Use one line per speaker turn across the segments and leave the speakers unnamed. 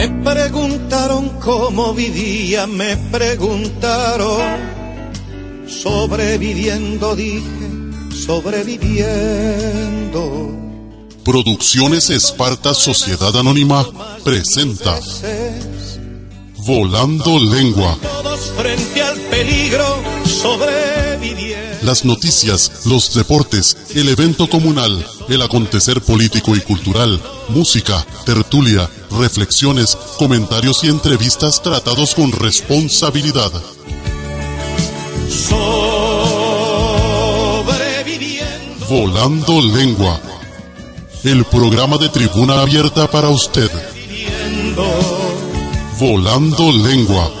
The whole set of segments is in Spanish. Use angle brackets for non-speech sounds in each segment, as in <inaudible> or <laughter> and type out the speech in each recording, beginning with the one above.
Me preguntaron cómo vivía, me preguntaron, sobreviviendo dije, sobreviviendo.
Producciones Esparta Sociedad Anónima presenta Volando Lengua.
Todos frente al peligro sobreviviendo.
Las noticias, los deportes, el evento comunal, el acontecer político y cultural, música, tertulia, reflexiones, comentarios y entrevistas tratados con responsabilidad.
Sobreviviendo.
Volando Lengua. El programa de tribuna abierta para usted. Volando Lengua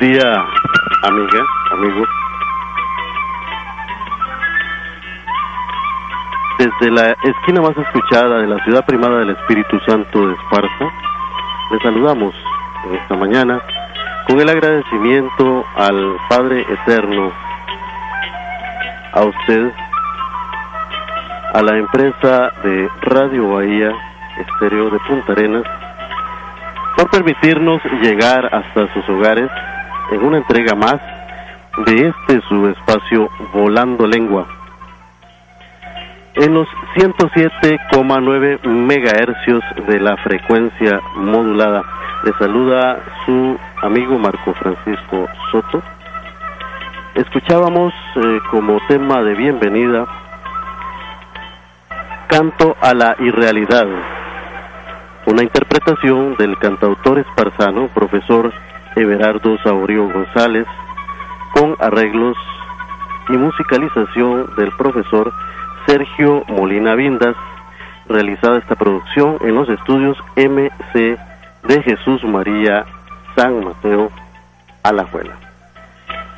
Día, amiga, amigo. Desde la esquina más escuchada de la ciudad primada del Espíritu Santo de Esparta, le saludamos en esta mañana con el agradecimiento al Padre Eterno, a usted, a la empresa de Radio Bahía, Estéreo de Punta Arenas, por permitirnos llegar hasta sus hogares en una entrega más de este su espacio Volando Lengua. En los 107,9 megahercios de la frecuencia modulada, le saluda su amigo Marco Francisco Soto. Escuchábamos eh, como tema de bienvenida Canto a la Irrealidad, una interpretación del cantautor esparzano, profesor Everardo Saurio González, con arreglos y musicalización del profesor Sergio Molina Vindas, realizada esta producción en los estudios MC de Jesús María San Mateo Alajuela.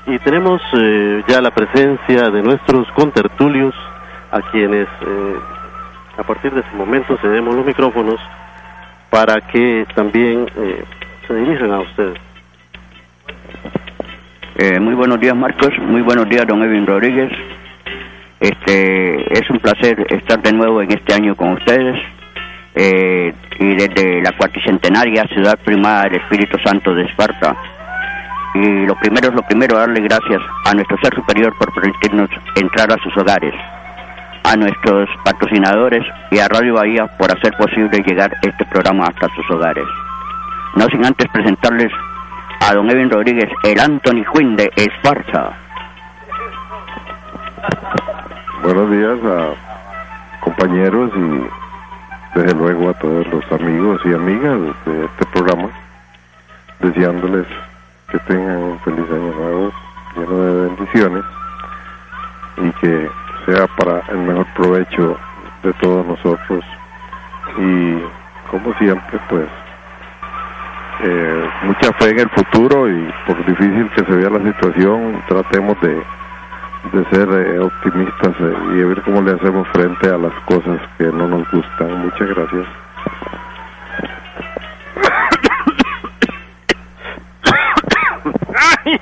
Y tenemos eh, ya la presencia de nuestros contertulios, a quienes eh, a partir de este momento cedemos los micrófonos para que también eh, se dirijan a ustedes.
Eh, muy buenos días, Marcos. Muy buenos días, don Edwin Rodríguez. Este, es un placer estar de nuevo en este año con ustedes. Eh, y desde la cuatricentenaria ciudad primada del Espíritu Santo de Esparta. Y lo primero es lo primero, darle gracias a nuestro ser superior por permitirnos entrar a sus hogares, a nuestros patrocinadores y a Radio Bahía por hacer posible llegar este programa hasta sus hogares. No sin antes presentarles a don Edwin Rodríguez, el Anthony Quinn de Esparta.
Buenos días a compañeros y desde luego a todos los amigos y amigas de este programa, deseándoles que tengan un feliz año nuevo lleno de bendiciones y que sea para el mejor provecho de todos nosotros y como siempre pues eh, mucha fe en el futuro y por difícil que se vea la situación tratemos de de ser eh, optimistas eh, y de ver cómo le hacemos frente a las cosas que no nos gustan. Muchas gracias.
¡Ay!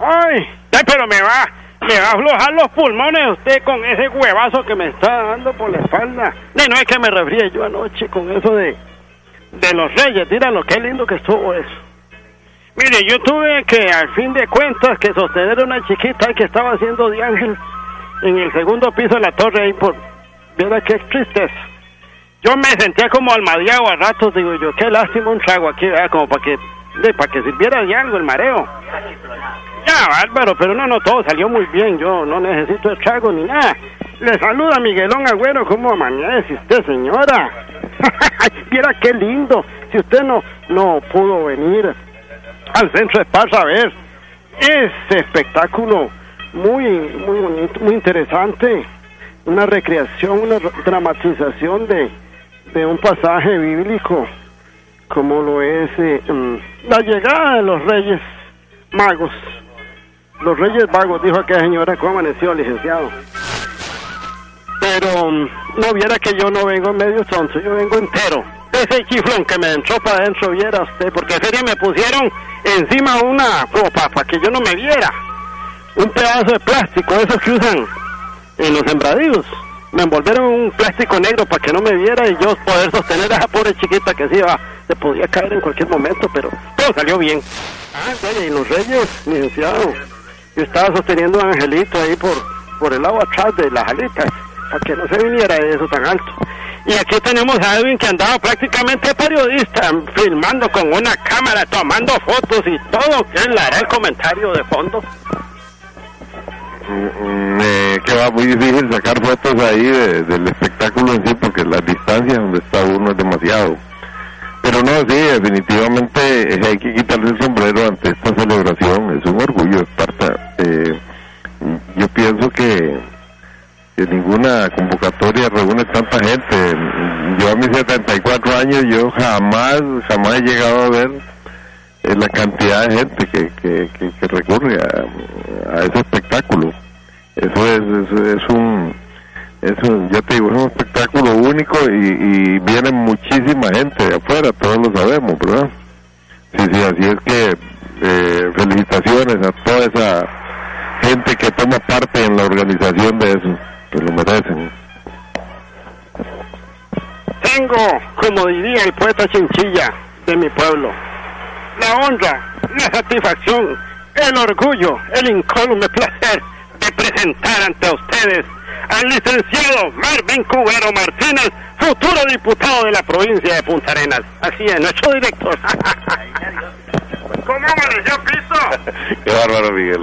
¡Ay! Ay, pero me va, me va a aflojar los pulmones usted con ese huevazo que me está dando por la espalda. No, no es que me refríe yo anoche con eso de, de los reyes. Díganlo, qué lindo que estuvo eso. Mire, yo tuve que, al fin de cuentas, que sostener a una chiquita que estaba haciendo de ángel en el segundo piso de la torre ahí por... Viera qué tristeza. Yo me sentía como almadeado a ratos, digo yo, qué lástima un trago aquí. Como para que, de, para que sirviera de algo el mareo. Ya, bárbaro, pero no, no, todo salió muy bien, yo no necesito el trago ni nada. Le saluda Miguelón Agüero, ¿cómo amanece usted, señora? <laughs> Viera qué lindo, si usted no, no pudo venir al centro de Esparza a ver ese espectáculo muy, muy bonito, muy interesante, una recreación, una dramatización de, de un pasaje bíblico, como lo es eh, mm, la llegada de los reyes magos. Los reyes magos, dijo aquella señora, ¿cómo amaneció, licenciado? Pero mm, no viera que yo no vengo medio tonto, yo vengo entero. Ese chiflón que me entró para adentro, viera usted, porque ese día me pusieron encima una copa para que yo no me viera. Un pedazo de plástico, esos que usan en los sembradíos. Me envolvieron un plástico negro para que no me viera y yo poder sostener a esa pobre chiquita que se iba, se podía caer en cualquier momento, pero todo salió bien. Ah, y los reyes, licenciado, yo estaba sosteniendo un angelito ahí por, por el lado atrás de las alitas, para que no se viniera de eso tan alto. Y aquí tenemos a Edwin que andaba prácticamente periodista, filmando con una cámara, tomando fotos y todo. ¿Quién le hará el comentario de fondo?
Mm, eh, que va muy difícil sacar fotos ahí de- del espectáculo en sí porque la distancia donde está uno es demasiado. Pero no, sí, definitivamente eh, hay que quitarle el sombrero ante esta celebración. Es un orgullo, Esparta. Eh, yo pienso que, que ninguna convocatoria reúne tanta gente. Yo a mis 74 años, yo jamás, jamás he llegado a ver es la cantidad de gente que, que, que, que recurre a, a ese espectáculo. Eso es, es, es un, es un, ya te digo, es un espectáculo único y, y viene muchísima gente de afuera, todos lo sabemos, ¿verdad? Sí, sí, así es que eh, felicitaciones a toda esa gente que toma parte en la organización de eso, que lo merecen.
Tengo, como diría el poeta Chinchilla de mi pueblo, la honra, la satisfacción, el orgullo, el incólume placer de presentar ante ustedes al licenciado Marvin Cubero Martínez, futuro diputado de la provincia de Punta Arenas. Así es, nuestro director. <laughs> ¿Cómo amaneció piso?
Qué bárbaro, Miguel.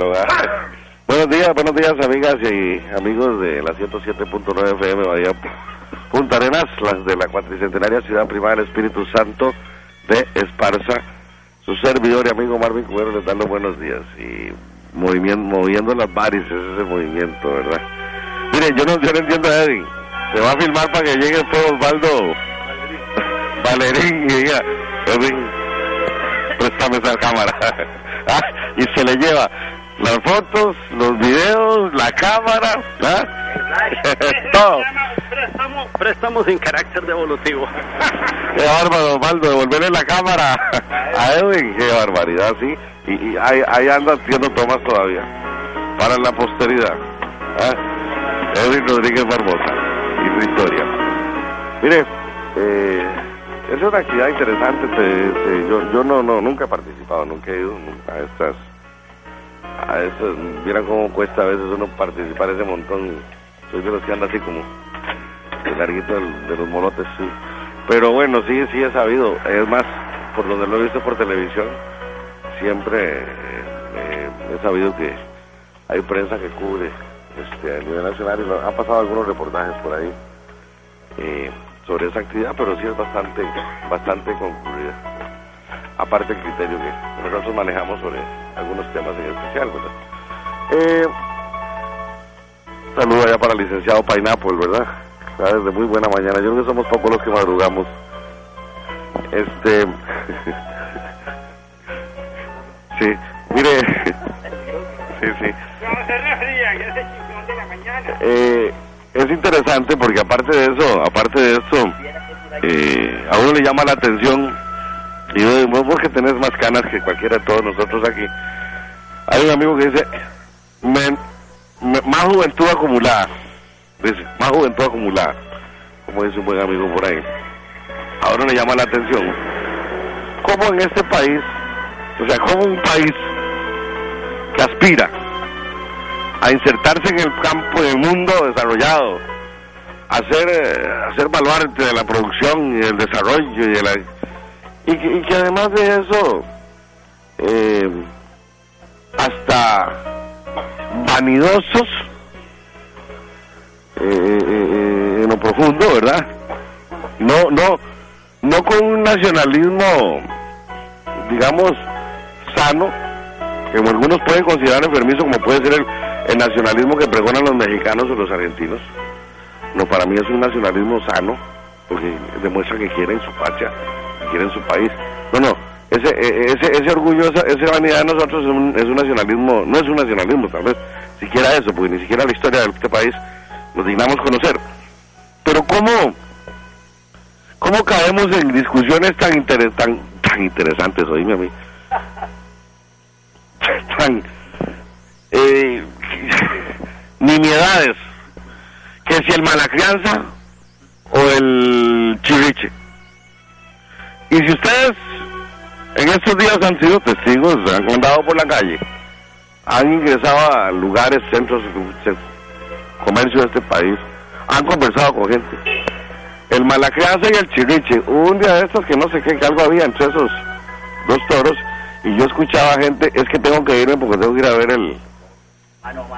Buenos días, buenos días, amigas y amigos de la 107.9 FM Bahía Punta Arenas, las de la cuatricentenaria ciudad privada del Espíritu Santo de Esparza. Su servidor y amigo Marvin Cubero les dan los buenos días y movimiento, moviendo las varices ese movimiento, ¿verdad? Miren, yo no, entiendo a Eddie. Se va a filmar para que llegue después Osvaldo Valerín y diga, Edwin, préstame esa cámara. <laughs> Ah, y se le lleva las fotos, los videos, la cámara, ¿ah? <laughs> todo.
Préstamo, préstamo sin carácter devolutivo. <laughs>
Qué bárbaro, Osvaldo, devolverle la cámara <laughs> a Edwin, qué barbaridad, sí. Y, y ahí, ahí anda haciendo tomas todavía, para la posteridad. ¿ah? Edwin Rodríguez Barbosa y su historia. Mire, eh, es una actividad interesante. te- te- yo yo no, no nunca he participado, nunca he ido a estas. A estas, miran cómo cuesta a veces uno participar ese montón. Soy de los así como el larguito de los molotes, sí. Pero bueno, sí, sí he sabido. Es más, por donde lo he visto por televisión, siempre eh, he sabido que hay prensa que cubre este, a nivel nacional y han pasado algunos reportajes por ahí eh, sobre esa actividad, pero sí es bastante, bastante concluida. Aparte el criterio que nosotros manejamos sobre algunos temas en especial, ¿verdad? Eh, saludo allá para el licenciado Pineapple, ¿verdad? Ya desde muy buena mañana. Yo creo que somos pocos los que madrugamos. Este. <laughs> sí, mire. <laughs> sí, sí. Eh, es interesante porque aparte de eso, aparte de eso, eh, a uno le llama la atención, digo, "Vos porque tenés más canas que cualquiera de todos nosotros aquí. Hay un amigo que dice, "Men- me- más juventud acumulada, dice, más juventud acumulada, como dice un buen amigo por ahí. A uno le llama la atención, cómo en este país, o sea, como un país que aspira a insertarse en el campo del mundo desarrollado, a ser, a ser de la producción y del desarrollo y de la y que, además de eso eh, hasta vanidosos eh, eh, en lo profundo, ¿verdad? No, no, no con un nacionalismo, digamos, sano, que algunos pueden considerar enfermizo como puede ser el, el nacionalismo que pregonan los mexicanos o los argentinos. No, para mí es un nacionalismo sano, porque demuestra que quieren su patria, quieren su país. No, no, ese, e- ese, ese orgullo, esa, esa vanidad de nosotros es un, es un nacionalismo, no es un nacionalismo tal vez, siquiera eso, porque ni siquiera la historia de este país nos dignamos conocer. Pero ¿cómo, cómo caemos en discusiones tan, interes- tan, tan interesantes, oíme a mí? <laughs> tan eh, que si el mala crianza o el chiriche y si ustedes en estos días han sido testigos han andado por la calle han ingresado a lugares centros ce- comercio de este país han conversado con gente el mala crianza y el chiriche hubo un día de estos que no sé qué que algo había entre esos dos toros y yo escuchaba gente, es que tengo que irme porque tengo que ir a ver el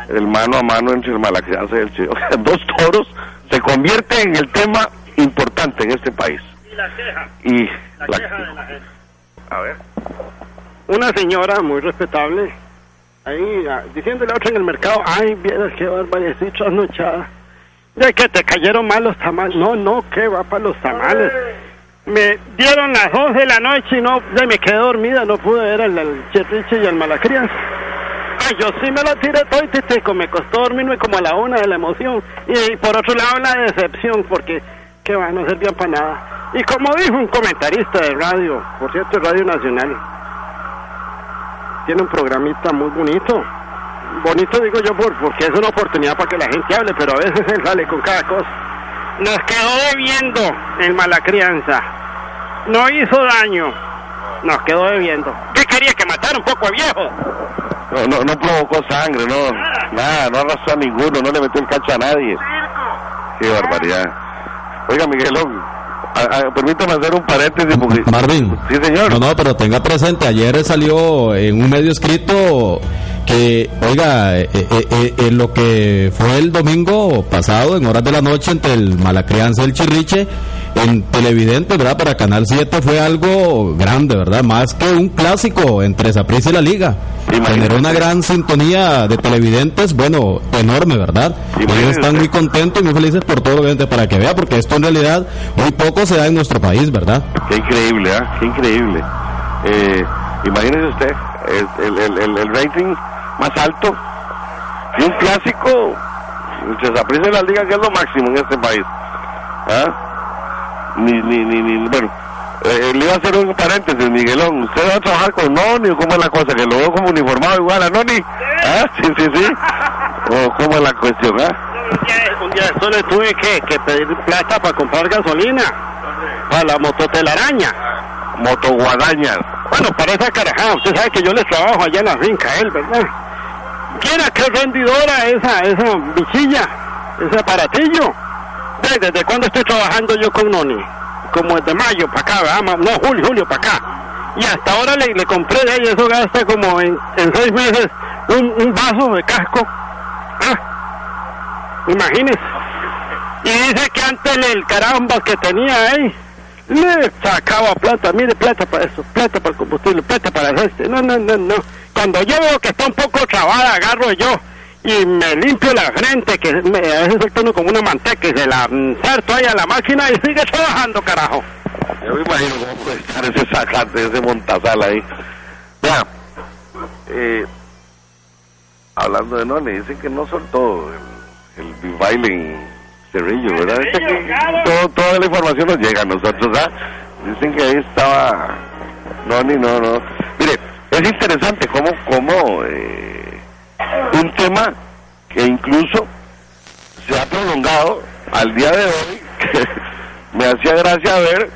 el mano a mano entre el malacrianza y el chico. <laughs> O sea, dos toros se convierte en el tema importante en este país.
Y la queja, la, de la gente.
a ver,
Una señora muy respetable, ahí ah, diciéndole a otra en el mercado, ay, vieras qué barbaridad, estoy trasnochada. De que te cayeron mal los tamales. No, no, que va para los tamales. Me dieron las 11 de la noche y no, ya me quedé dormida, no pude ver al, al Chetriche y al Malacrianza. Ay, yo sí me lo tiré todo y titeco, me costó dormirme como a la una de la emoción. Y, por otro lado la decepción, porque que va, no servía para nada. Y como dijo un comentarista de radio, por cierto, Radio Nacional, tiene un programita muy bonito. Bonito digo yo por, porque es una oportunidad para que la gente hable, pero a veces él sale con cada cosa. Nos quedó debiendo el mala crianza. No hizo daño. Nos quedó debiendo. ¿Qué quería que matara un poco a viejo?
No, no, no provocó sangre, no. Nada, no arrastró a ninguno, no le metió el cacho a nadie. Qué barbaridad. Oiga, Miguelón, a- a- permítame hacer un paréntesis porque...
Marvin.
Sí, señor.
No, no, pero tenga presente, ayer salió en un medio escrito que, oiga, eh, eh, eh, eh, lo que fue el domingo pasado, en horas de la noche, entre el Malacrianza y el Chirriche, en Televidente, ¿verdad? Para Canal 7 fue algo grande, ¿verdad? Más que un clásico entre Saprissa y la Liga. Generó una gran sintonía de televidentes, bueno, enorme, ¿verdad? Y ellos están muy contentos y muy felices por todo, obviamente, para que vea, porque esto en realidad muy poco se da en nuestro país, ¿verdad?
Qué increíble, ¿ah? Qué increíble. Eh, imagínese usted, el, el, el, el- rating más alto de un clásico. Se aprecia la liga que es lo máximo en este país. ¿Ah? Ni, ni, ni, ni, bueno, eh, le iba a hacer un paréntesis, Miguelón. ¿Usted va a trabajar con Noni o cómo es la cosa? Que lo veo como uniformado igual a Noni. ¿Ah? Sí, sí, sí. <laughs> ¿O cómo es la cuestión, ah?
Un día, un día de esto le tuve que, que pedir plata para comprar gasolina. Para la mototelaraña.
Motoguadañas.
Bueno, para esa carajada, usted sabe que yo les trabajo allá en la finca, él, ¿verdad? Quiera que rendidora esa, esa bichilla, ese aparatillo. ¿Desde cuándo estoy trabajando yo con Noni? Como desde mayo para acá, No, julio, julio para acá. Y hasta ahora le, le compré de ahí, eso gasta como en, en seis meses un, un vaso de casco. Ah. Y dice que antes el caramba que tenía ahí, le sacaba plata, mire, plata para eso, plata para el combustible, plata para el este. No, no, no, no. Cuando yo veo que está un poco trabada, agarro yo y me limpio la frente, que me, a veces el tono como una manteca y se la inserto ahí a la máquina y sigue trabajando, carajo.
Yo me imagino cómo puede estar ese sacante, ese montazal ahí. Vea, eh, hablando de Noni, dicen que no soltó el, el baile en Cerrillo, ¿verdad? Es que aquí todo, toda la información nos llega a nosotros, ¿ah? Dicen que ahí estaba Noni, no, no. Mire, es interesante cómo, cómo eh, un tema que incluso se ha prolongado al día de hoy, <laughs> me hacía gracia ver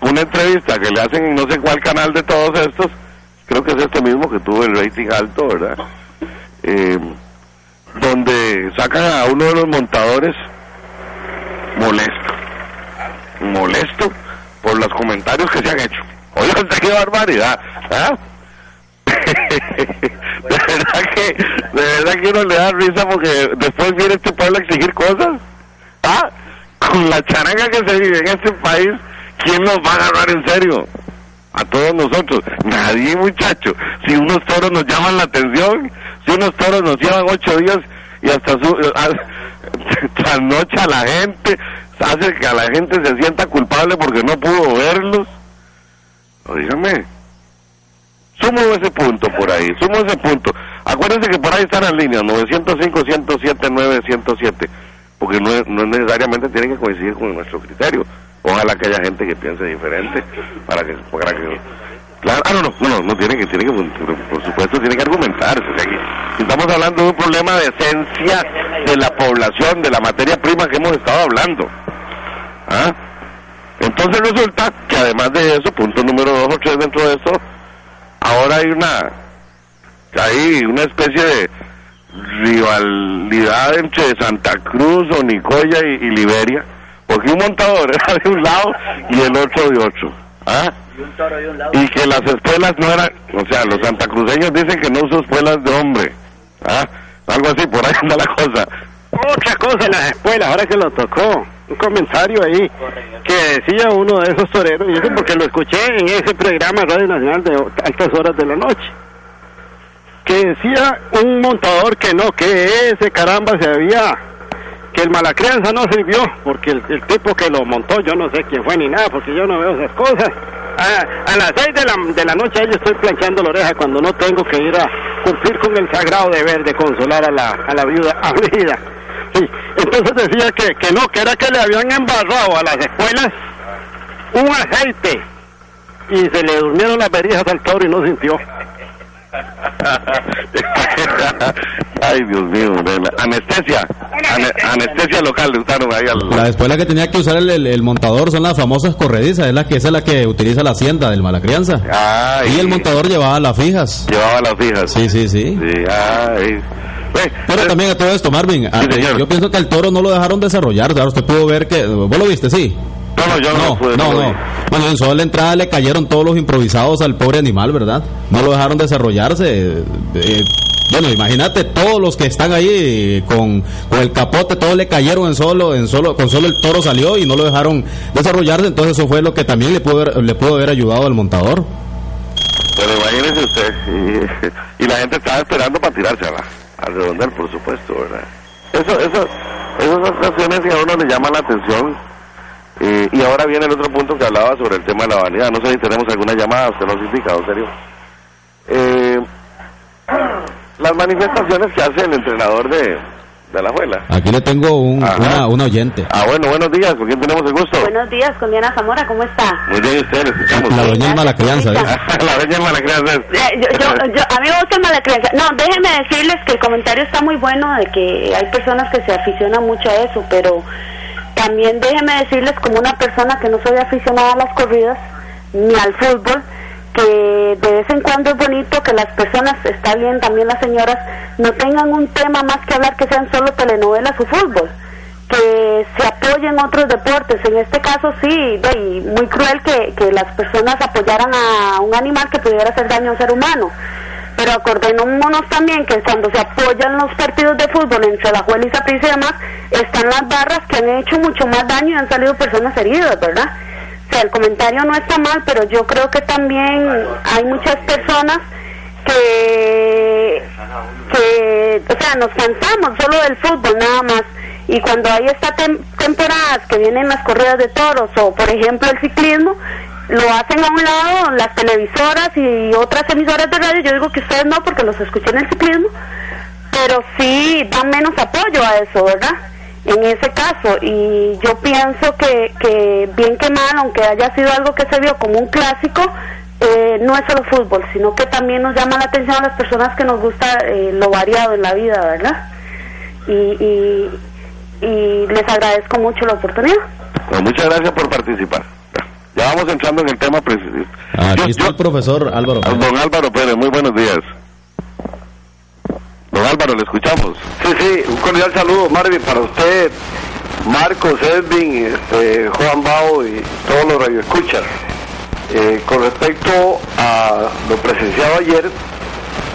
una entrevista que le hacen en no sé cuál canal de todos estos, creo que es este mismo que tuvo el rating alto, ¿verdad? Eh, donde sacan a uno de los montadores molesto, molesto por los comentarios que se han hecho. Oiga, usted qué barbaridad, ¿ah? <laughs> <laughs> de verdad que, de verdad que uno le da risa porque después viene este pueblo a exigir cosas, ¿ah? Con la charanga que se vive en este país, ¿quién nos va a agarrar en serio? A todos nosotros. Nadie, muchacho. Si unos toros nos llaman la atención, si unos toros nos llevan ocho días y hasta su, a- <laughs> trasnocha a la gente, hace que a la gente se sienta culpable porque no pudo verlos. Oígame, sumo ese punto por ahí, sumo ese punto. Acuérdense que por ahí están las líneas 905, 107, 907, porque no, no necesariamente tienen que coincidir con nuestro criterio. Ojalá que haya gente que piense diferente para que, para que Claro, ah, no, no, no, no, tiene que, tiene que, por, supuesto, tiene que argumentarse. O estamos hablando de un problema de esencia de la población, de la materia prima que hemos estado hablando. ¿Ah? Entonces resulta que además de eso, punto número dos o tres dentro de eso, ahora hay una, hay una especie de rivalidad entre Santa Cruz, Onicoya y, y Liberia, porque un montador <laughs> era de un lado y el otro de otro. ¿Ah? y que las espuelas no eran, o sea, los santacruceños dicen que no usan espuelas de hombre, ¿ah? algo así, por ahí <laughs> anda la cosa.
Otra cosa en las escuelas, ahora que lo tocó, un comentario ahí que decía uno de esos toreros, y eso porque lo escuché en ese programa Radio Nacional de altas horas de la noche, que decía un montador que no, que ese caramba se había que el mala crianza no sirvió, porque el, el tipo que lo montó, yo no sé quién fue ni nada, porque yo no veo esas cosas. A, a las seis de la, de la noche yo estoy planchando la oreja cuando no tengo que ir a cumplir con el sagrado deber de consolar a la, a la viuda abrida. Sí, entonces decía que, que no, que era que le habían embarrado a las escuelas un aceite y se le durmieron las verijas al toro y no sintió. <laughs>
Ay, Dios mío, de la- anestesia, ane- anestesia local le usaron ahí al...
La escuela que tenía que usar el, el- el montador son las famosas corredizas, es la que esa es la que utiliza la hacienda del mala crianza.
Ay,
Y el montador llevaba las fijas.
llevaba las fijas.
Sí, sí, sí.
Sí, ay.
Pero
eh,
también a todo esto, Marvin, a- yo pienso que al toro no lo dejaron desarrollar. Ahora usted pudo ver que. ¿Vos lo viste? Sí.
No, no, yo no,
No,
pude,
no, no. Bueno, en sola entrada le cayeron todos los improvisados al pobre animal, ¿verdad? No lo dejaron desarrollarse. eh, bueno, imagínate, todos los que están ahí con, con el capote, todos le cayeron en solo, en solo, con solo el toro salió y no lo dejaron desarrollarse. Entonces eso fue lo que también le pudo haber, le pudo haber ayudado al montador.
Pero imagínese usted, y, y la gente estaba esperando para tirarse a, la, a redondel, por supuesto, ¿verdad? Eso, eso, esas actuaciones que a uno le llaman la atención. eh, y ahora viene el otro punto que hablaba sobre el tema de la vanidad. No sé si tenemos alguna llamada, usted nos indica, ¿en serio? Eh, <clears throat> las manifestaciones que hace el entrenador de, de la abuela.
Aquí le tengo un, una, una oyente.
Ah, bueno, buenos días, ¿con quién tenemos el gusto?
Buenos días, con Diana Zamora, ¿cómo está?
Muy bien, usted, le escuchamos.
La doña es mala crianza, ¿eh? <laughs>
la doña es mala crianza.
Eh, yo, yo, yo- a mí me gusta mala crianza. No, déjenme decirles que el comentario está muy bueno de que hay personas que se aficionan mucho a eso, pero también déjenme decirles como una persona que no soy aficionada a las corridas ni al fútbol, que de vez en cuando es bonito que las personas, está bien también las señoras, no tengan un tema más que hablar que sean solo telenovelas o fútbol que se apoyen otros deportes. En este caso sí, muy cruel que, que las personas apoyaran a un animal que pudiera hacer daño a un ser humano. Pero acordémonos también que cuando se apoyan los partidos de fútbol entre la Juela y Saprissa y demás, están las barras que han hecho mucho más daño y han salido personas heridas, ¿verdad? Sea, el comentario no está mal, pero yo creo que también hay muchas personas que, que o sea, nos cansamos solo del fútbol nada más. Y cuando hay estas tem- temporadas que vienen las corridas de toros o, por ejemplo, el ciclismo, lo hacen a un lado las televisoras y otras emisoras de radio. Yo digo que ustedes no, porque los escuché en el ciclismo, pero sí dan menos apoyo a eso, ¿verdad? En ese caso, y yo pienso que, que bien que mal, aunque haya sido algo que se vio como un clásico, eh, no es solo fútbol, sino que también nos llama la atención a las personas que nos gusta eh, lo variado en la vida, ¿verdad? Y, y, y les agradezco mucho la oportunidad.
Pues muchas gracias por participar. Ya vamos entrando en el tema preciso.
Aquí está el profesor Álvaro.
Ah, Don Álvaro Pérez, muy buenos días. Don Álvaro, le escuchamos.
Sí, sí, un cordial saludo, Marvin, para usted, Marcos, Edwin, este, Juan Bao y todos los radioescuchas. Eh, con respecto a lo presenciado ayer,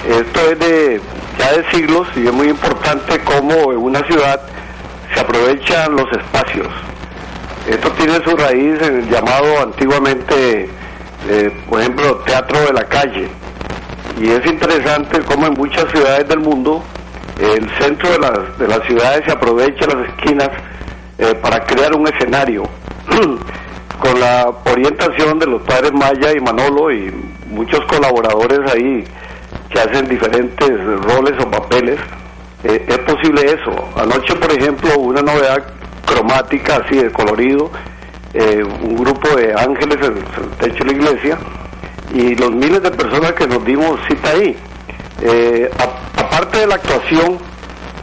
esto es de ya de siglos y es muy importante cómo en una ciudad se aprovechan los espacios. Esto tiene su raíz en el llamado antiguamente, eh, por ejemplo, teatro de la calle. Y es interesante cómo en muchas ciudades del mundo el centro de las, de las ciudades se aprovecha las esquinas eh, para crear un escenario. <clears throat> Con la orientación de los padres Maya y Manolo y muchos colaboradores ahí que hacen diferentes roles o papeles, eh, es posible eso. Anoche, por ejemplo, una novedad cromática así de colorido, eh, un grupo de ángeles en el techo de la iglesia y los miles de personas que nos dimos cita ahí. Eh, aparte de la actuación,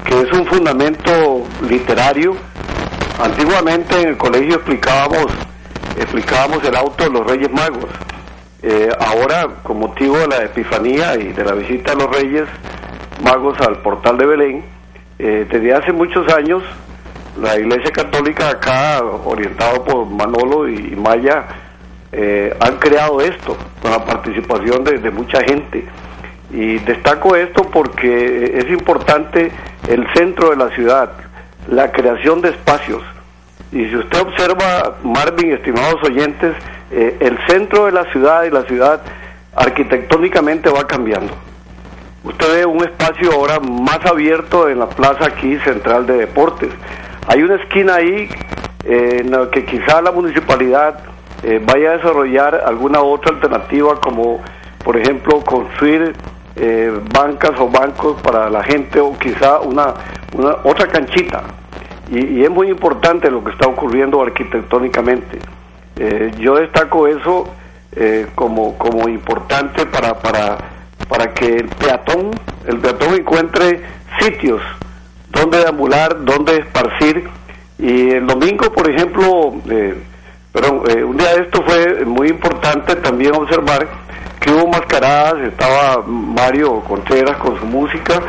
que es un fundamento literario, antiguamente en el colegio explicábamos, explicábamos el auto de los Reyes Magos. Eh, ahora, con motivo de la Epifanía y de la visita de los Reyes Magos al portal de Belén, eh, desde hace muchos años la Iglesia Católica acá, orientado por Manolo y Maya, eh, han creado esto con la participación de, mucha gente. Y destaco esto porque es importante el centro de la ciudad, la creación de espacios. Y si usted observa, Marvin, estimados oyentes, eh, el centro de la ciudad y la ciudad arquitectónicamente va cambiando. Usted ve un espacio ahora más abierto en la plaza aquí central de deportes. hay una esquina ahí eh, en la que quizá la municipalidad eh, vaya a desarrollar alguna otra alternativa como por ejemplo construir eh, bancas o bancos para la gente o quizá una, una otra canchita y, es muy importante lo que está ocurriendo arquitectónicamente Eh, yo destaco eso como, como importante para, para, para que el peatón el peatón encuentre sitios donde deambular, donde esparcir. Y el domingo, por ejemplo, perdón, eh, un día de esto fue muy importante también observar que hubo mascaradas, estaba Mario Contreras con su música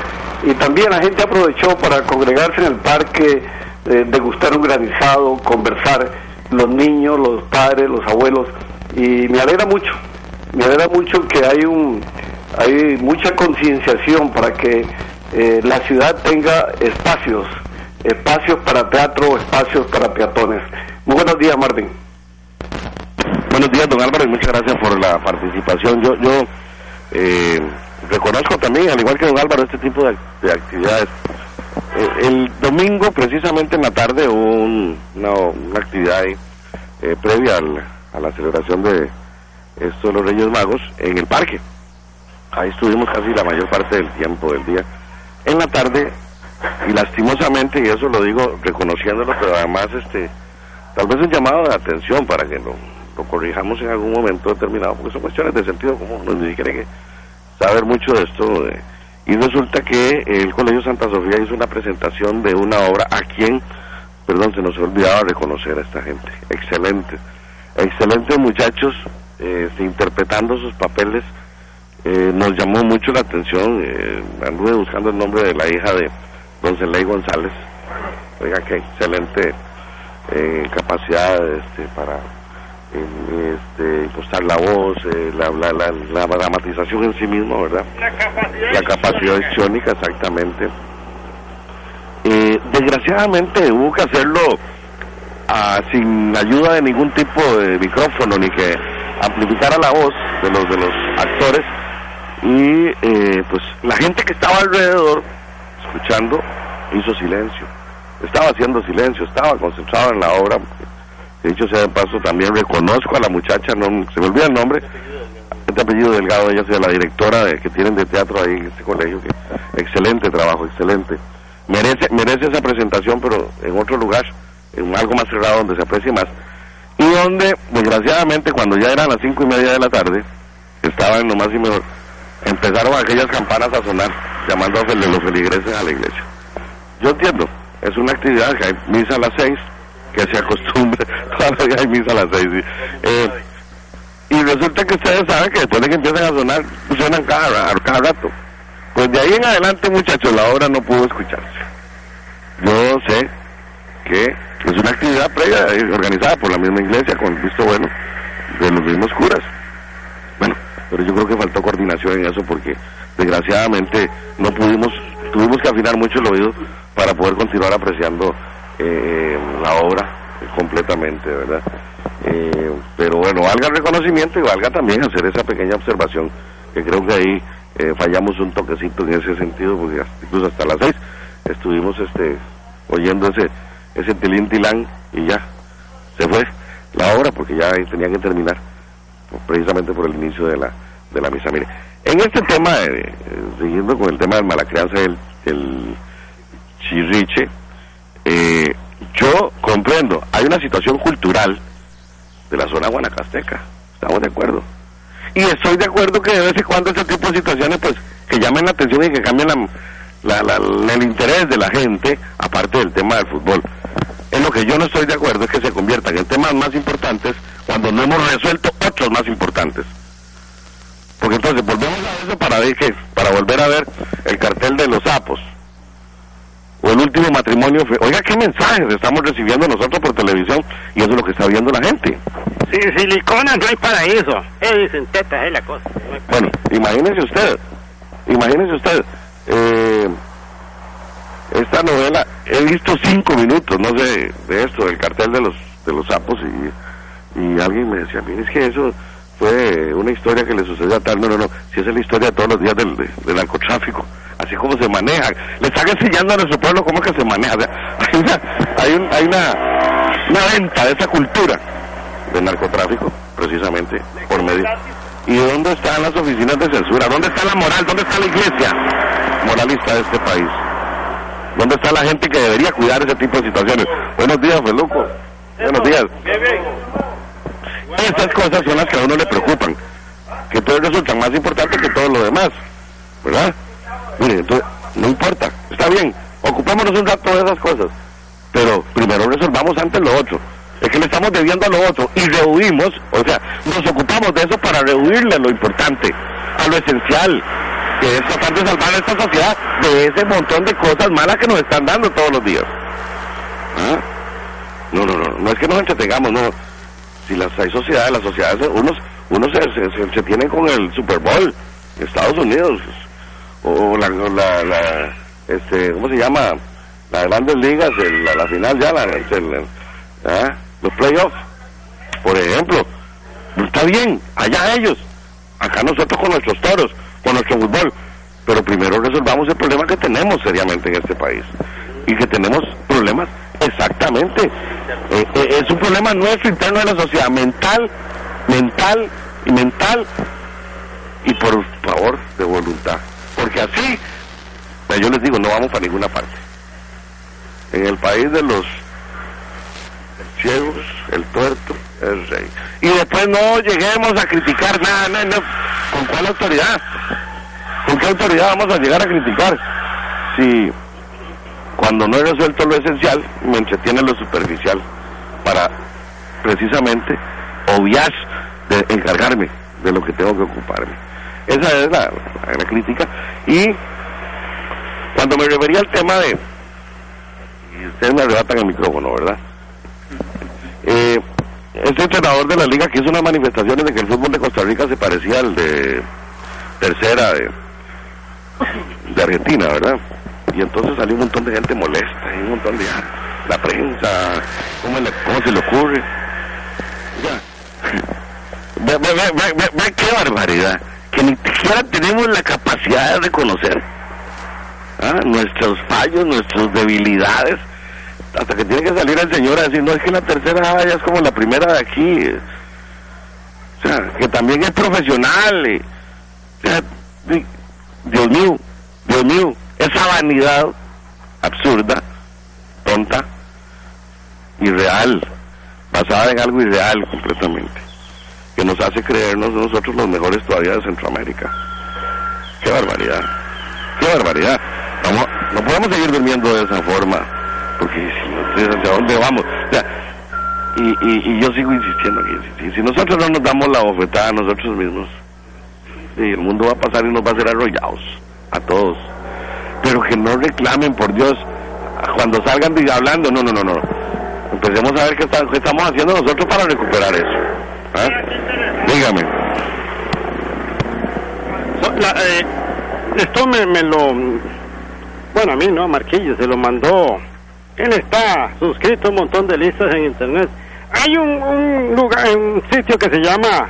y también la gente aprovechó para congregarse en el parque, eh, degustar un granizado, conversar, los niños, los padres, los abuelos y me alegra mucho, me alegra mucho que hay un hay mucha concienciación para que eh, la ciudad tenga espacios, espacios para teatro, espacios para peatones. Muy buenos días, Martín.
Buenos días, don Álvaro, y muchas gracias por la participación. Yo, yo eh, reconozco también, al igual que don Álvaro, este tipo de, de actividades. Eh, el domingo, precisamente en la tarde, hubo un- una, una actividad eh, previa al- a la celebración de esto de los Reyes Magos en el parque. Ahí estuvimos casi la mayor parte del tiempo del día. En la tarde, y lastimosamente, y eso lo digo reconociéndolo, pero además, este, tal vez un llamado de atención para que lo, lo corrijamos en algún momento determinado, porque son cuestiones de sentido común, no ni siquiera hay que saber mucho de esto. y resulta que el Colegio Santa Sofía hizo una presentación de una obra a quien, perdón, se nos olvidaba reconocer a esta gente. Excelente, excelentes muchachos, eh, interpretando sus papeles. Eh, nos llamó mucho la atención, eh, anduve buscando el nombre de la hija de Don Celey González. Oiga, qué excelente eh, capacidad este, para este, impostar la voz, eh, la, la, la, la dramatización en sí mismo, ¿verdad? La capacidad histriónica, exactamente. Eh, desgraciadamente hubo que hacerlo ah, sin ayuda de ningún tipo de micrófono ni que amplificara la voz de los de los actores y eh, pues la gente que estaba alrededor escuchando hizo silencio estaba haciendo silencio estaba concentrado en la obra dicho sea de paso también reconozco a la muchacha no se me olvida el nombre este apellido delgado ella sea la directora de, que tienen de teatro ahí en este colegio que excelente trabajo excelente. Merece merece esa presentación pero en otro lugar en algo más cerrado donde se aprecie más. Y donde desgraciadamente cuando ya eran las cinco y media de la tarde estaba en lo más y mejor empezaron aquellas campanas a sonar llamando a los feligreses a la iglesia. Yo entiendo es una actividad que hay misa a las seis que se acostumbre <laughs> todavía hay misa a las seis. Eh, y resulta que ustedes saben que después de que empiezan a sonar suenan cada, cada rato pues de ahí en adelante muchachos la obra no pudo escucharse yo sé que es una actividad previa eh, organizada por la misma iglesia con el visto bueno de los mismos curas. Bueno, pero yo creo que faltó coordinación en eso porque desgraciadamente no pudimos, tuvimos que afinar mucho el oído para poder continuar apreciando eh, la obra completamente, ¿verdad? Eh, pero bueno, valga el reconocimiento y valga también hacer esa pequeña observación que creo que ahí eh, fallamos un toquecito en ese sentido porque incluso hasta las seis estuvimos este oyendo ese ese tilín tilán y ya se fue la obra porque ya tenía que terminar pues, precisamente por el inicio de la de la misa mire en este tema eh, eh, siguiendo con el tema de mala crianza del, del chirriche eh, yo comprendo hay una situación cultural de la zona guanacasteca estamos de acuerdo. Y estoy de acuerdo que de vez en cuando este tipo de situaciones pues que llamen la atención y que cambien la, la- el interés de la gente aparte del tema del fútbol. En lo que yo no estoy de acuerdo es que se conviertan en temas más importantes cuando no hemos resuelto otros más importantes. Porque entonces volvemos a eso para ver para volver a ver el cartel de los sapos o el último matrimonio oiga qué mensajes estamos recibiendo nosotros por televisión y eso es lo que está viendo la gente
Sin silicona no hay paraíso. Eh, dicen teta, es la cosa.
Bueno, imagínese usted, imagínese usted, eh, esta novela, he visto cinco minutos, no sé, de esto, del cartel de los de los sapos y, y alguien me decía, mire, es que eso fue una historia que le sucedió a tal, no, no, no, si esa es la historia de todos los días del, de- del narcotráfico, así como se maneja, le están enseñando a nuestro pueblo cómo es que se maneja, o sea, hay una, hay, un, hay una, venta de esa cultura del narcotráfico, precisamente, por medio. ¿Y dónde están las oficinas de censura? ¿Dónde está la moral? ¿Dónde está la iglesia moralista de este país? ¿Dónde está la gente que debería cuidar ese tipo de situaciones? Buenos días, Feluco. Buenos días. Estas cosas son las que a uno le preocupan, que entonces resultan más importantes que todo lo demás, ¿verdad? Mire, entonces, no importa, está bien, ocupémonos un rato de esas cosas, pero primero resolvamos antes lo otro. Es que le estamos debiendo a lo otro y rehuimos, o sea, nos ocupamos de eso para rehuirle a lo importante, a lo esencial, que es tratar de salvar a esta sociedad de ese montón de cosas malas que nos están dando todos los días. ¿Ah? No, no, no, no es que nos entretengamos, no. Si las hay sociedades, las sociedades, unos, unos se, se, se, se tienen con el Super Bowl, Estados Unidos, o la, la, la este, ¿cómo se llama? Las grandes ligas, el- la, final ya, la, el- ¿ah? los playoffs, por ejemplo. Está bien, allá ellos. Acá nosotros con nuestros toros, con nuestro fútbol. Pero primero resolvamos el problema que tenemos seriamente en este país. Y que tenemos problemas exactamente. Eh, eh, es un problema nuestro interno de la sociedad, mental, mental y mental. Y por favor, de voluntad. Porque así, pues yo les digo, no vamos para ninguna parte. En el país de los ciegos, el tuerto, el rey. Y después no lleguemos a criticar nada, no, no. ¿Con cuál autoridad? ¿Con qué autoridad vamos a llegar a criticar? Si cuando no he resuelto lo esencial, me entretiene lo superficial para precisamente obviar de encargarme de lo que tengo que ocuparme. Esa es la, la- crítica. Y cuando me refería al tema de... Y ustedes me arrebatan el micrófono, ¿verdad? Eh, este entrenador de la liga que hizo unas manifestaciones de que el fútbol de Costa Rica se parecía al de tercera de, de Argentina, ¿verdad? Y entonces salió un montón de gente molesta, y un montón de... ah, La prensa, ¿cómo, se le ocurre? Ya. Ve, ve, ve- ve qué barbaridad, que ni siquiera tenemos la capacidad de reconocer ¿ah? nuestros fallos, nuestras debilidades, hasta que tiene que salir el señor a decir, no, es que la tercera ya es como la primera de aquí, o sea, que también es profesional, y, o sea, di- Dios mío, Dios mío, esa vanidad absurda, tonta, irreal, basada en algo irreal completamente, que nos hace creernos nosotros los mejores todavía de Centroamérica. Qué barbaridad, qué barbaridad. Vamos, no podemos seguir durmiendo de esa forma, porque si no, ¿hacia dónde vamos? O y, y, yo sigo insistiendo aquí, si, si nosotros no nos damos la bofetada a nosotros mismos, el mundo va a pasar y nos va a hacer arrollados, a todos. Pero que no reclamen, por Dios, cuando salgan hablando, no, no, no, no. Empecemos a ver qué estamos haciendo nosotros para recuperar eso. ¿Ah? Dígame.
Eh, esto me, lo... Bueno, a mí no, Marquillo, se lo mandó. Él está suscrito a un montón de listas en internet. Hay un, un lugar, un sitio que se llama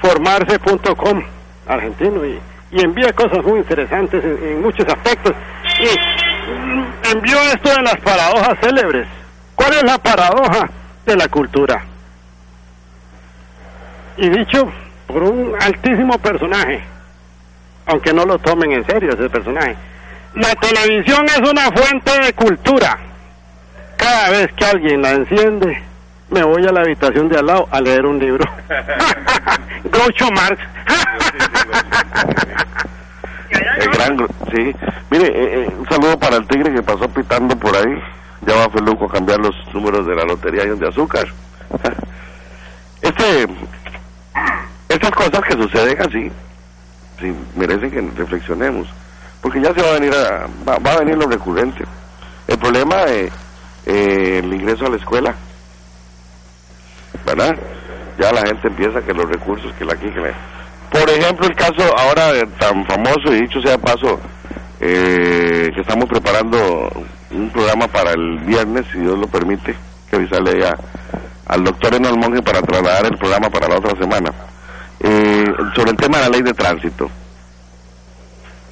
formarse.com, argentino, y, y envía cosas muy interesantes en, en muchos aspectos. Y mm, envió esto de las paradojas célebres. ¿Cuál es la paradoja de la cultura? Y dicho por un altísimo personaje, aunque no lo tomen en serio ese personaje. La televisión es una fuente de cultura. Cada vez que alguien la enciende, me voy a la habitación de al lado a leer un libro. <laughs> Groucho Marx. <laughs>
El gran, sí. Mire, eh, eh, un saludo para el tigre que pasó pitando por ahí. Ya va Feluco a cambiar los números de la lotería de azúcar. Este, estas cosas que suceden así, sí, merecen que reflexionemos. Porque ya se va a venir a, va, a venir lo recurrente. El problema de eh, el ingreso a la escuela, ¿verdad? Ya la gente empieza que los recursos, que la aquí. Por ejemplo, el caso ahora de tan famoso y dicho sea de paso, eh, que estamos preparando un programa para el viernes, si Dios lo permite, que avisarle ya al doctor Enol Monge para trasladar el programa para la otra semana, eh, sobre el tema de la ley de tránsito.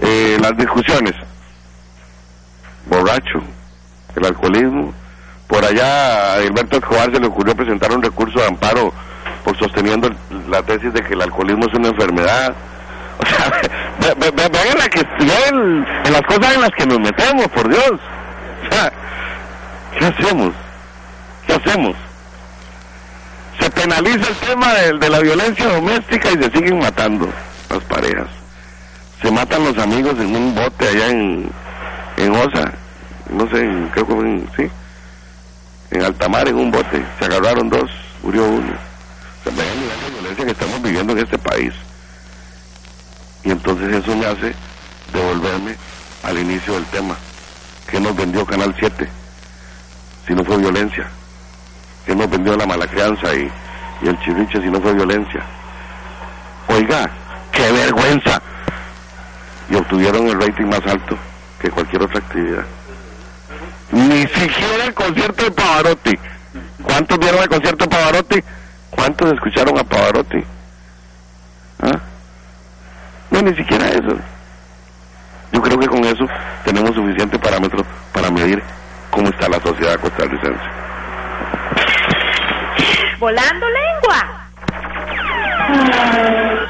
Eh, las discusiones, borracho, el alcoholismo, Por allá a Gilberto Escobar se le ocurrió presentar un recurso de amparo por sosteniendo la tesis de que el alcoholismo es una enfermedad. <laughs> O sea, ve- ve- vean, la que, vean en las cosas en las que nos metemos, por Dios. O sea, ¿qué hacemos? ¿Qué hacemos? Se penaliza el tema de, la violencia doméstica y se siguen matando las parejas. Se matan los amigos en un bote allá en, en Osa. No sé, creo que en, sí. En Altamar, en un bote. Se agarraron dos, murió uno. O sea, vean el nivel de violencia que estamos viviendo en este país. Y entonces eso me hace devolverme al inicio del tema. ¿Qué nos vendió Canal 7? Si no fue violencia. ¿Qué nos vendió la mala crianza y, y el chirriche si no fue violencia? Oiga, qué vergüenza. Y obtuvieron el rating más alto que cualquier otra actividad. Ni siquiera el concierto de Pavarotti. ¿Cuántos vieron el concierto de Pavarotti? ¿Cuántos escucharon a Pavarotti? ¿Ah? No, ni siquiera eso. Yo creo que con eso tenemos suficiente parámetro para medir cómo está la sociedad costarricense.
Volando lengua.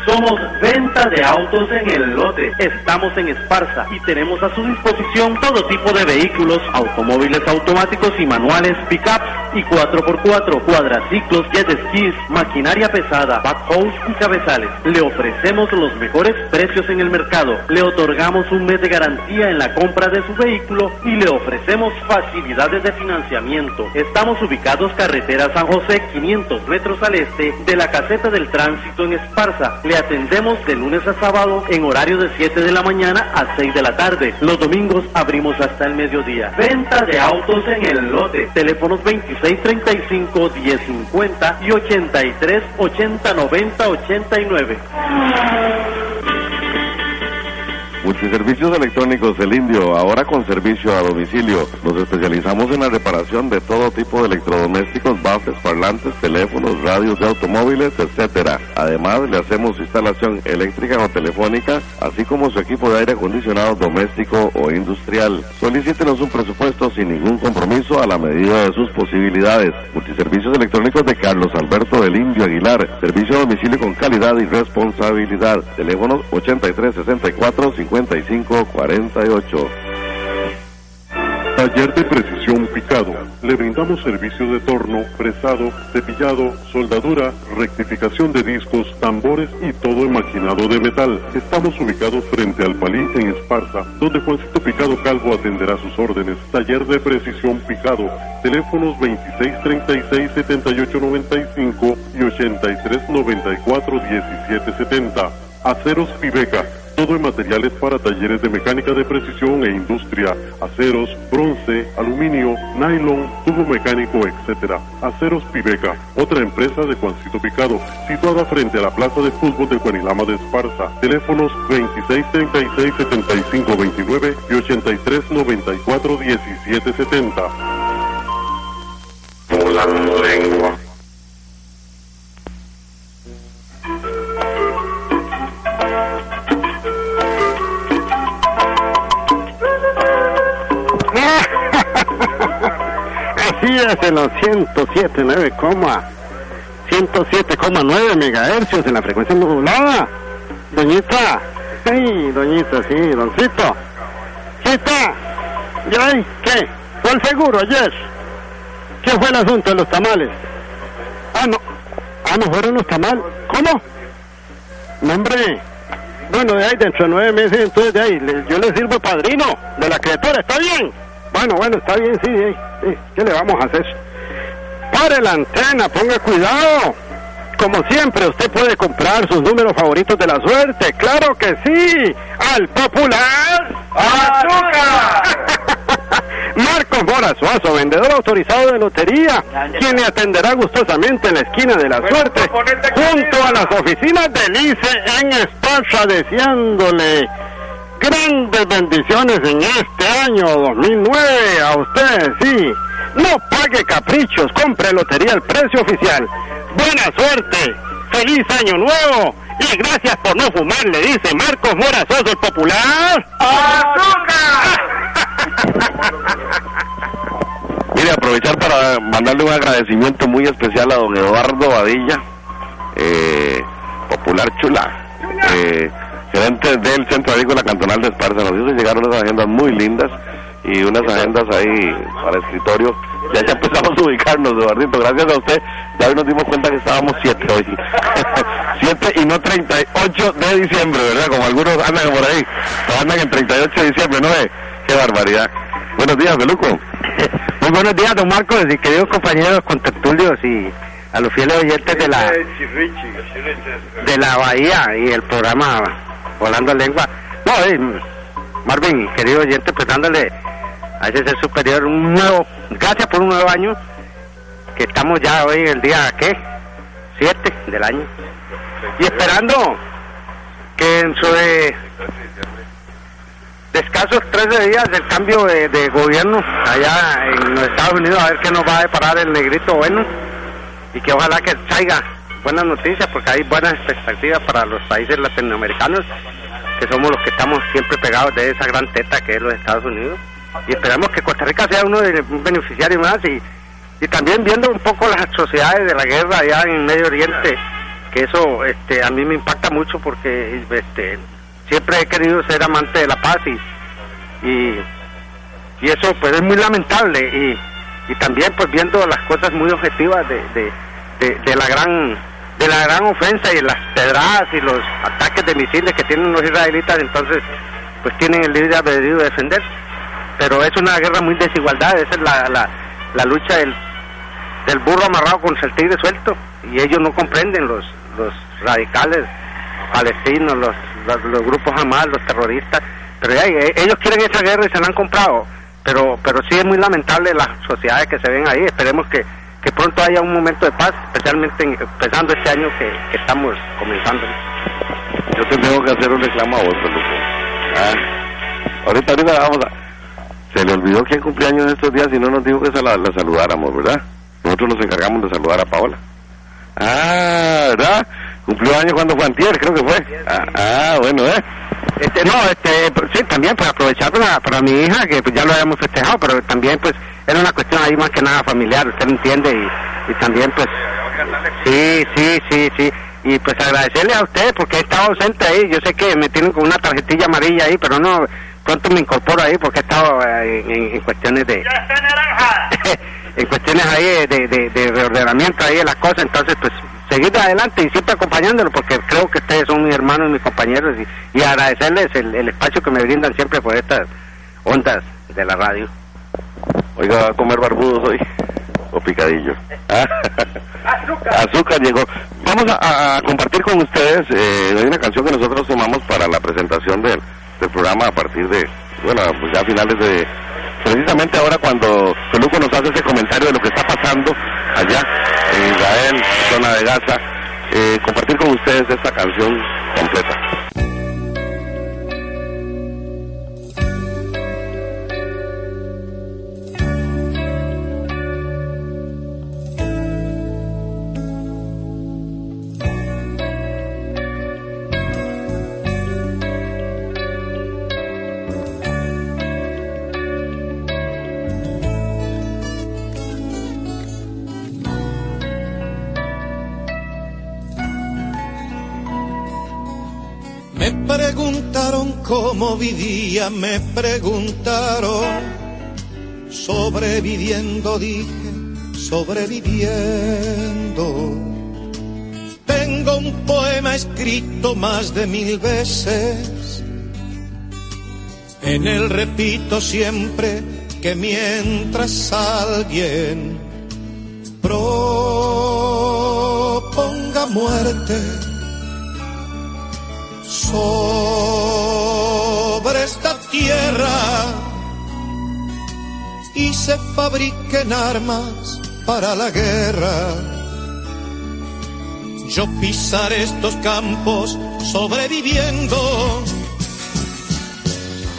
Somos venta de autos en el lote. Estamos en Esparza y tenemos a su disposición todo tipo de vehículos, automóviles automáticos y manuales, pickups y 4x4, cuadraciclos, jet skis, maquinaria pesada, backhoes y cabezales. Le ofrecemos los mejores precios en el mercado. Le otorgamos un mes de garantía en la compra de su vehículo y le ofrecemos facilidades de financiamiento. Estamos ubicados carretera San José, 500 metros al este de la caseta del tránsito en Esparza. Le atendemos de lunes a sábado en horario de 7 de la mañana a 6 de la tarde. Los domingos abrimos hasta el mediodía. Venta de autos en el lote. Teléfonos 2635 1050 y 83 80 90 89.
Multiservicios electrónicos El Indio, ahora con servicio a domicilio. Nos especializamos en la reparación de todo tipo de electrodomésticos, bases, parlantes, teléfonos, radios de automóviles, etcétera. Además, le hacemos instalación eléctrica o telefónica, así como su equipo de aire acondicionado doméstico o industrial. Solicítenos un presupuesto sin ningún compromiso a la medida de sus posibilidades. Multiservicios electrónicos de Carlos Alberto del Indio Aguilar. Servicio a domicilio con calidad y responsabilidad. Teléfonos 83 64 55 48.
Taller de Precisión Picado. Le brindamos servicios de torno, fresado, cepillado, soldadura, rectificación de discos, tambores y todo en maquinado de metal. Estamos ubicados frente al Palí en Esparza, donde Juancito Picado Calvo atenderá sus órdenes. Taller de Precisión Picado. Teléfonos 2636-7895 y 8394-1770. Aceros Pibeca. Todo en materiales para talleres de mecánica de precisión e industria, aceros, bronce, aluminio, nylon, tubo mecánico, etc. Aceros Pibeca, otra empresa de Juancito Picado, situada frente a la plaza de fútbol de Juanilama de Esparza. Teléfonos 2636-7529 y 8394-1770.
Volando lengua.
Así es, en los 107.9, coma, 107,9 megahercios en la frecuencia modulada. Doñita, sí, doñita, sí, doncito. Chita, ¿y ahí qué? ¿Fue el seguro ayer? ¿Qué fue el asunto de los tamales? Ah, no, ah, no fueron los tamales. ¿Cómo? No, hombre. Bueno, de ahí dentro de nueve meses, entonces de ahí, yo le sirvo padrino de la criatura, ¿está bien? Bueno, bueno, está bien, sí, sí, sí. ¿Qué le vamos a hacer? Pare la antena, ponga cuidado. Como siempre, usted puede comprar sus números favoritos de la suerte. ¡Claro que sí! ¡Al popular! ¡Azúcar! <laughs> Marcos Mora Suazo, vendedor autorizado de lotería, quien le atenderá gustosamente en la esquina de la suerte, junto a las oficinas del ICE en Esparza, deseándole grandes bendiciones en este año 2009. A usted, sí. No pague caprichos, compre lotería al precio oficial. Buena suerte, feliz año nuevo y gracias por no fumar, le dice Marcos Mora Sosa, el popular. <laughs>
Mire, aprovechar para mandarle un agradecimiento muy especial a don Eduardo Badilla, eh, popular chula, eh, gerente del Centro Agrícola Cantonal de Esparza. Nos hizo llegar unas agendas muy lindas y unas agendas ahí para escritorio. Ya, ya empezamos a ubicarnos, Eduardito. Gracias a usted. Ya hoy nos dimos cuenta que estábamos 7 hoy. <laughs> 7 y no 38 de diciembre, ¿verdad? Como algunos andan por ahí. Andan en 38 de diciembre, ¿no es? Qué barbaridad. Buenos días, Beluco. <laughs>
Muy buenos días, don Marcos, y queridos compañeros contertulios y a los fieles oyentes de la de la Bahía y el programa Volando Lengua. No, eh, Marvin, querido oyente, pues dándole a ese ser superior un nuevo, gracias por un nuevo año, que estamos ya hoy el día, ¿qué? 7 del año. Y esperando que en su de, de escasos 13 días del cambio de, de gobierno allá en los Estados Unidos, a ver qué nos va a deparar el negrito bueno y que ojalá que traiga buenas noticias porque hay buenas expectativas para los países latinoamericanos que somos los que estamos siempre pegados de esa gran teta que es los Estados Unidos. Y esperamos que Costa Rica sea uno de un beneficiario más y, y también viendo un poco las sociedades de la guerra allá en Medio Oriente que eso este a mí me impacta mucho porque este siempre he querido ser amante de la paz y y, eso pues es muy lamentable. Y, y también pues viendo las cosas muy objetivas de, de, de la gran de la gran ofensa y las pedradas y los ataques de misiles que tienen los israelitas entonces pues tienen el libre albedrío de defender. Pero es una guerra muy desigualdad esa es la, la, la lucha del, del burro amarrado contra el tigre suelto y ellos no comprenden los los radicales palestinos los, los, grupos Hamas los terroristas pero ya, eh, ellos quieren esa guerra y se la han comprado pero pero sí es muy lamentable las sociedades que se ven ahí. Esperemos que, que pronto haya un momento de paz especialmente en- empezando este año que, que estamos comenzando
Yo te tengo que hacer un reclamo a vos, Beluco. Ah, ahorita, ahorita vamos a... Se le olvidó quién cumpleaños estos días y no nos dijo que se la, la saludáramos, ¿verdad? Nosotros nos encargamos de saludar a Paola. Ah, ¿verdad? Cumplió años cuando fue antier, creo que fue. Ah, ah, bueno, ¿eh?
Este, no, este, pues, sí, también para aprovechar para, para mi hija, que pues, ya lo habíamos festejado, pero también pues era una cuestión ahí más que nada familiar, usted lo entiende, y, y también pues, sí, sí, sí, sí, y pues agradecerle a usted porque he estado ausente ahí, yo sé que me tienen con una tarjetilla amarilla ahí, pero no, pronto me incorporo ahí porque he estado eh, en, cuestiones de... <laughs> en cuestiones ahí de, de, de- de reordenamiento ahí de las cosas, entonces pues seguir adelante y siempre acompañándolo porque creo que ustedes son mis hermanos, mis compañeros y, y agradecerles el, el espacio que me brindan siempre por estas ondas de la radio.
Oiga, ¿va a comer barbudos hoy? ¿O picadillo? Ah, <laughs> Azúcar llegó. Vamos a, a compartir con ustedes eh, hay una canción que nosotros tomamos para la presentación del, del programa a partir de, bueno, pues ya a finales de, precisamente ahora cuando Feluco nos hace ese comentario de lo que está pasando allá en Israel, zona de Gaza, eh, compartir con ustedes esta canción completa.
Cómo vivía, me preguntaron. Sobreviviendo, dije, sobreviviendo. Tengo un poema escrito más de mil veces. En él repito siempre que mientras alguien proponga muerte, sobre esta tierra y se fabriquen armas para la guerra. Yo pisaré estos campos sobreviviendo,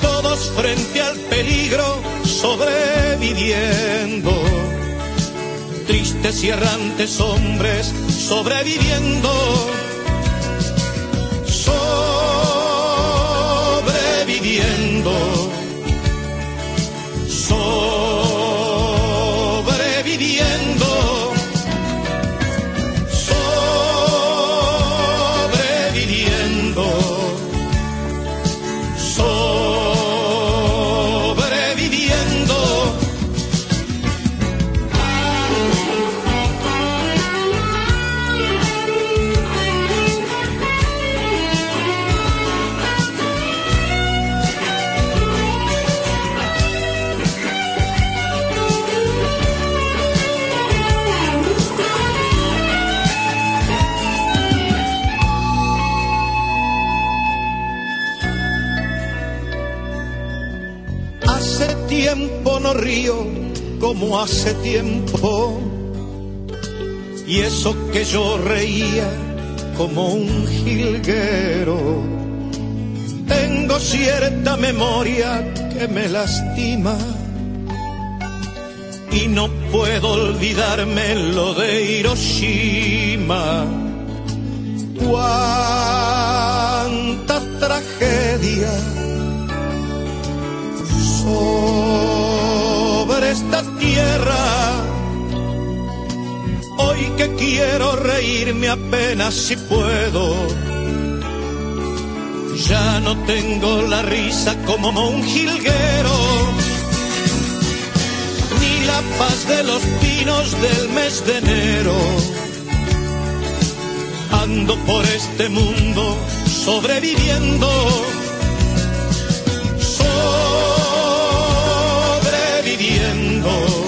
todos frente al peligro sobreviviendo. Tristes y errantes hombres sobreviviendo como hace tiempo. Y eso que yo reía como un jilguero. Tengo cierta memoria que me lastima. Y no puedo olvidarme lo de Hiroshima. Cuánta tragedia sobre tierra. Hoy que quiero reírme apenas si puedo. Ya no tengo la risa como un jilguero, ni la paz de los pinos del mes de enero. Ando por este mundo sobreviviendo. Sobreviviendo.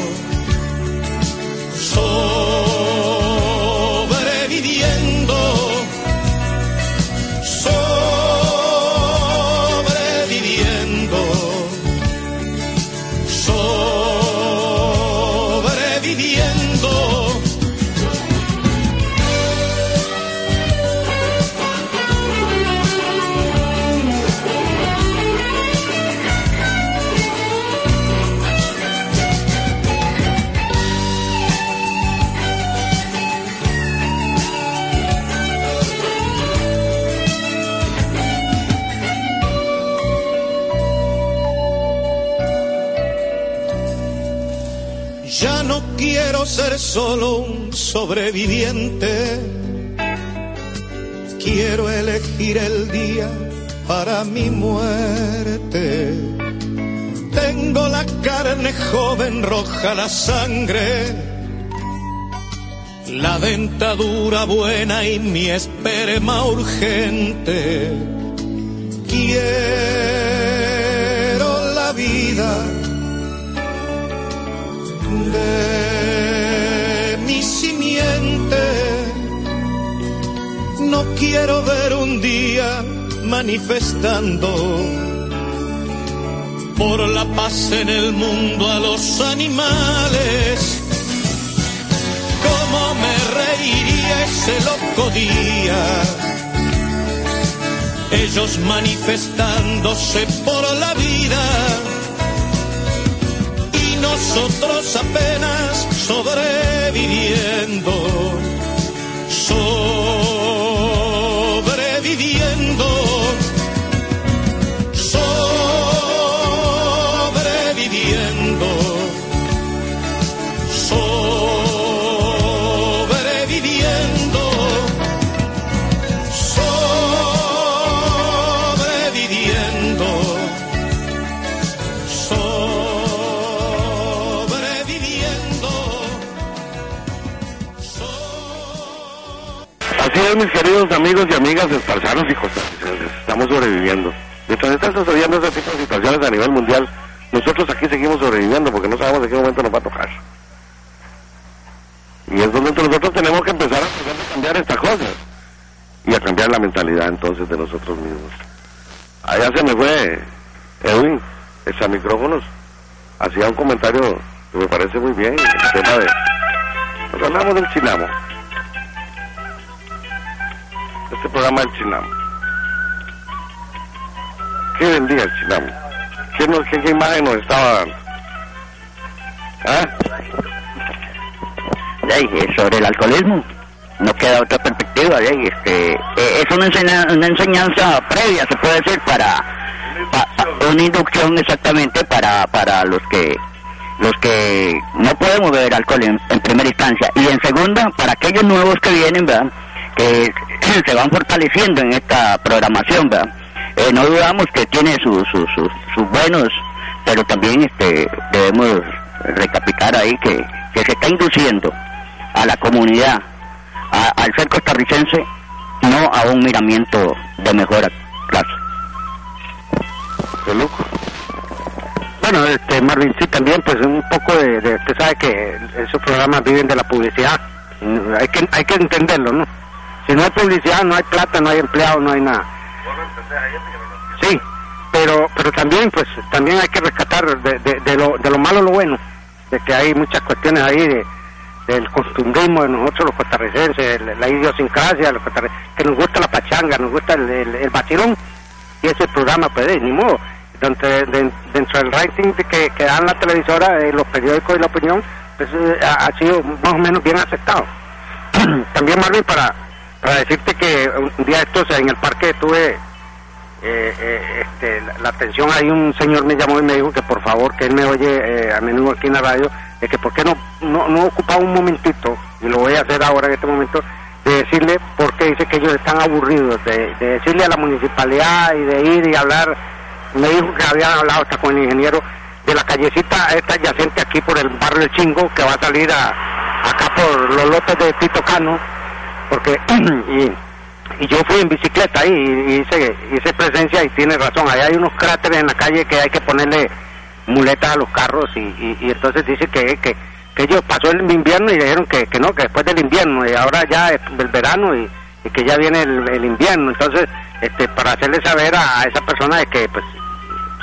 Solo un sobreviviente. Quiero elegir el día para mi muerte. Tengo la carne joven, roja la sangre. La dentadura buena y mi esperma urgente. Quiero No quiero ver un día manifestando por la paz en el mundo a los animales. Cómo me reiría ese loco día. Ellos manifestándose por la vida y nosotros apenas sobreviviendo, sobreviviendo,
Mis queridos amigos y amigas esparzanos y costarricenses, estamos sobreviviendo. Mientras están sucediendo ese tipo de situaciones a nivel mundial, nosotros aquí seguimos sobreviviendo porque no sabemos en qué momento nos va a tocar. Y es donde nosotros tenemos que empezar a de cambiar estas cosas y a cambiar la mentalidad entonces de nosotros mismos. Allá se me fue Edwin, micrófonos, hacía un comentario que me parece muy bien, el tema de... Nos hablamos del chinamo este programa del Chinamo. ¿Qué vendía el Chinamo? ¿Qué, qué, qué imagen nos estaba dando? ¿Ah?
Eh, sobre el alcoholismo no queda otra perspectiva este eh, es una, enseña- una enseñanza previa se puede decir para, pa- pa- una inducción exactamente para para los que los que no podemos beber alcohol en, en primera instancia y en segunda para aquellos nuevos que vienen verdad que se van fortaleciendo en esta programación verdad Eh, no dudamos que tiene sus sus sus buenos pero también este debemos recapitar ahí que, que se está induciendo a la comunidad al ser costarricense no a un miramiento de mejor clase
Bueno, este, Marvin, sí, también, pues un poco de, de- usted sabe que esos programas viven de la publicidad. Mm, Hay que, hay que entenderlo, ¿no? Si no hay publicidad, no hay plata, no hay empleado, no hay nada. Sí, pero pero también pues también hay que rescatar de, de, de lo, de lo malo lo bueno, de que hay muchas cuestiones ahí de, del costumbrismo de nosotros los costarricenses, la idiosincrasia, los que nos gusta la pachanga, nos gusta el, el, el vacilón, y ese programa pues eh, ni modo, dentro, de- dentro del rating de que, que dan la televisora, eh, los periódicos y la opinión, pues eh, ha, ha sido más o menos bien aceptado. <clears throat> También Marvin para, para decirte que un día estos en el parque tuve eh, eh, este, la, atención. Ahí un señor me llamó y me dijo que por favor que él me oye eh, a menudo aquí en la radio de que por qué no, no no ocupaba un momentito y lo voy a hacer ahora en este momento de decirle porque dice que ellos están aburridos de, de decirle a la municipalidad y de ir y hablar. Me dijo que habían hablado hasta con el ingeniero de la callecita esta adyacente aquí por el barrio del Chingo que va a salir a, acá por los lotes de Tito Cano porque <clears throat> y, y yo fui en bicicleta y, y hice, hice presencia y tiene razón, ahí hay unos cráteres en la calle que hay que ponerle muletas a los carros y, y, y entonces dice que, que, que ellos pasó el invierno y dijeron que, que no, que después del invierno y ahora ya es el verano y, y que ya viene el, invierno, entonces este para hacerle saber a, a esa persona de que pues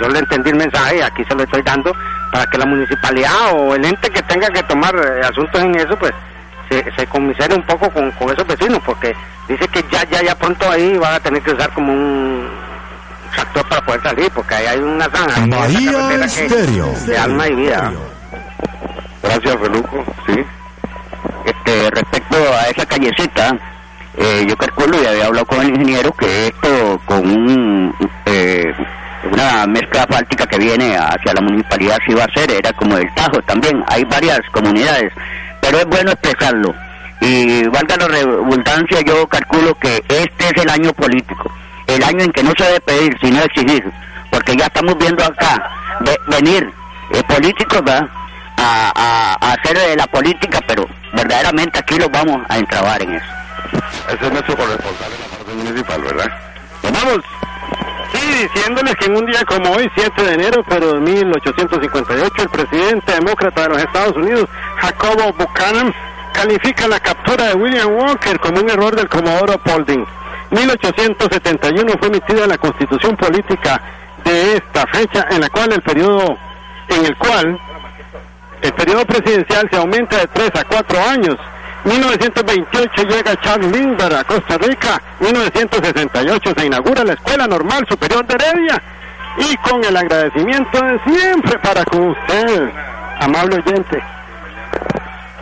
yo le entendí el mensaje, aquí se lo estoy dando, para que la municipalidad o el ente que tenga que tomar eh, asuntos en eso, pues se, se conmisere un poco con, con esos vecinos, porque dice que ya, ya, ya pronto ahí van a tener que usar como un tractor para poder salir, porque ahí hay una zanja. que-
Estéreo.
De alma y vida.
Gracias, Feluco. Sí.
Este, respecto a esa callecita, eh, yo calculo y había hablado con el ingeniero que esto con un, eh, una mezcla asfáltica que viene hacia la municipalidad sí va a ser, era como el Tajo también, hay varias comunidades, pero es bueno expresarlo. Y valga la redundancia, yo calculo que este es el año político, el año en que no se debe pedir, sino exigir, porque ya estamos viendo acá ve- venir eh, políticos, ¿verdad? A, a- a hacer de la política, pero verdaderamente aquí los vamos a entrabar en eso.
Ese es nuestro corresponsal en la parte municipal, ¿verdad?
Vamos. Sí, diciéndoles que en un día como hoy, 7 de enero, pero de 1858, el presidente demócrata de los Estados Unidos, Jacobo Buchanan, califica la captura de William Walker como un error del Comodoro Paulding. 1871 fue emitida la constitución política de esta fecha, en la cual el periodo, en el cual el periodo presidencial se aumenta de 3 a 4 años. 1928 llega Charles Lindbergh a Costa Rica. 1968 se inaugura la Escuela Normal Superior de Heredia. Y con el agradecimiento de siempre para con usted, amable oyente.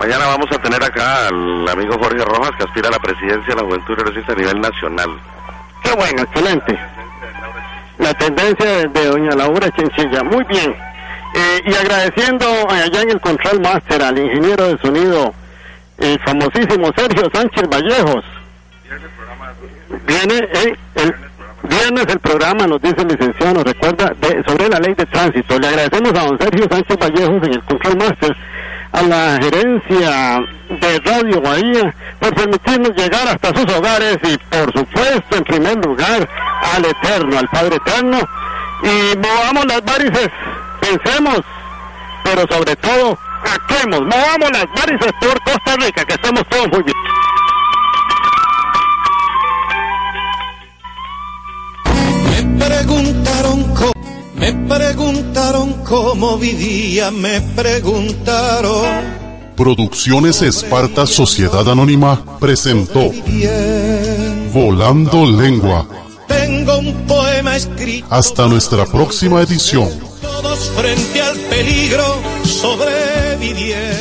Mañana vamos a tener acá al amigo Jorge Rojas, que aspira a la presidencia de la Juventud Progresista a nivel nacional.
Qué bueno, excelente. La tendencia de, doña Laura Chinchilla, muy bien. Eh, y agradeciendo allá en el Control Master al ingeniero de sonido, el famosísimo Sergio Sánchez Vallejos. Viene eh, el viernes el programa, nos dice el licenciado, recuerda de, sobre la ley de tránsito. Le agradecemos a don Sergio Sánchez Vallejos en el Control Master, a la gerencia de Radio Bahía, por permitirnos llegar hasta sus hogares y por supuesto, en primer lugar, al Eterno, al Padre Eterno. Y movamos las varices, pensemos, pero sobre todo, actuemos, movamos las varices por Costa Rica, que estemos todos muy bien.
Me preguntaron cómo, me preguntaron cómo vivía, me preguntaron
Producciones Esparta Sociedad Anónima presentó. Volando Lengua.
Tengo un poema escrito
Hasta nuestra próxima edición.
todos frente al peligro sobre Yeah.